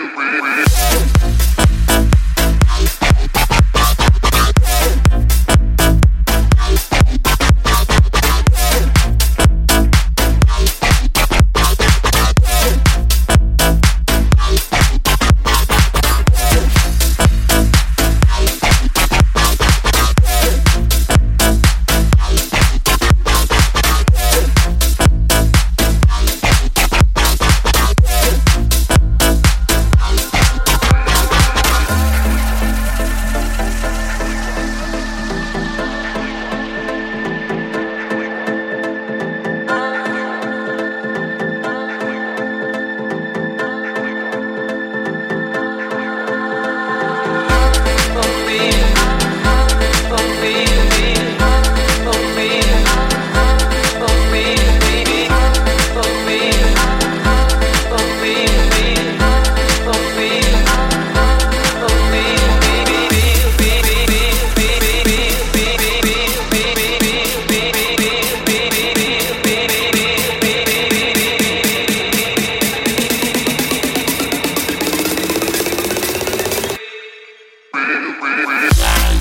Baby. Guadalupe. Guadalupe.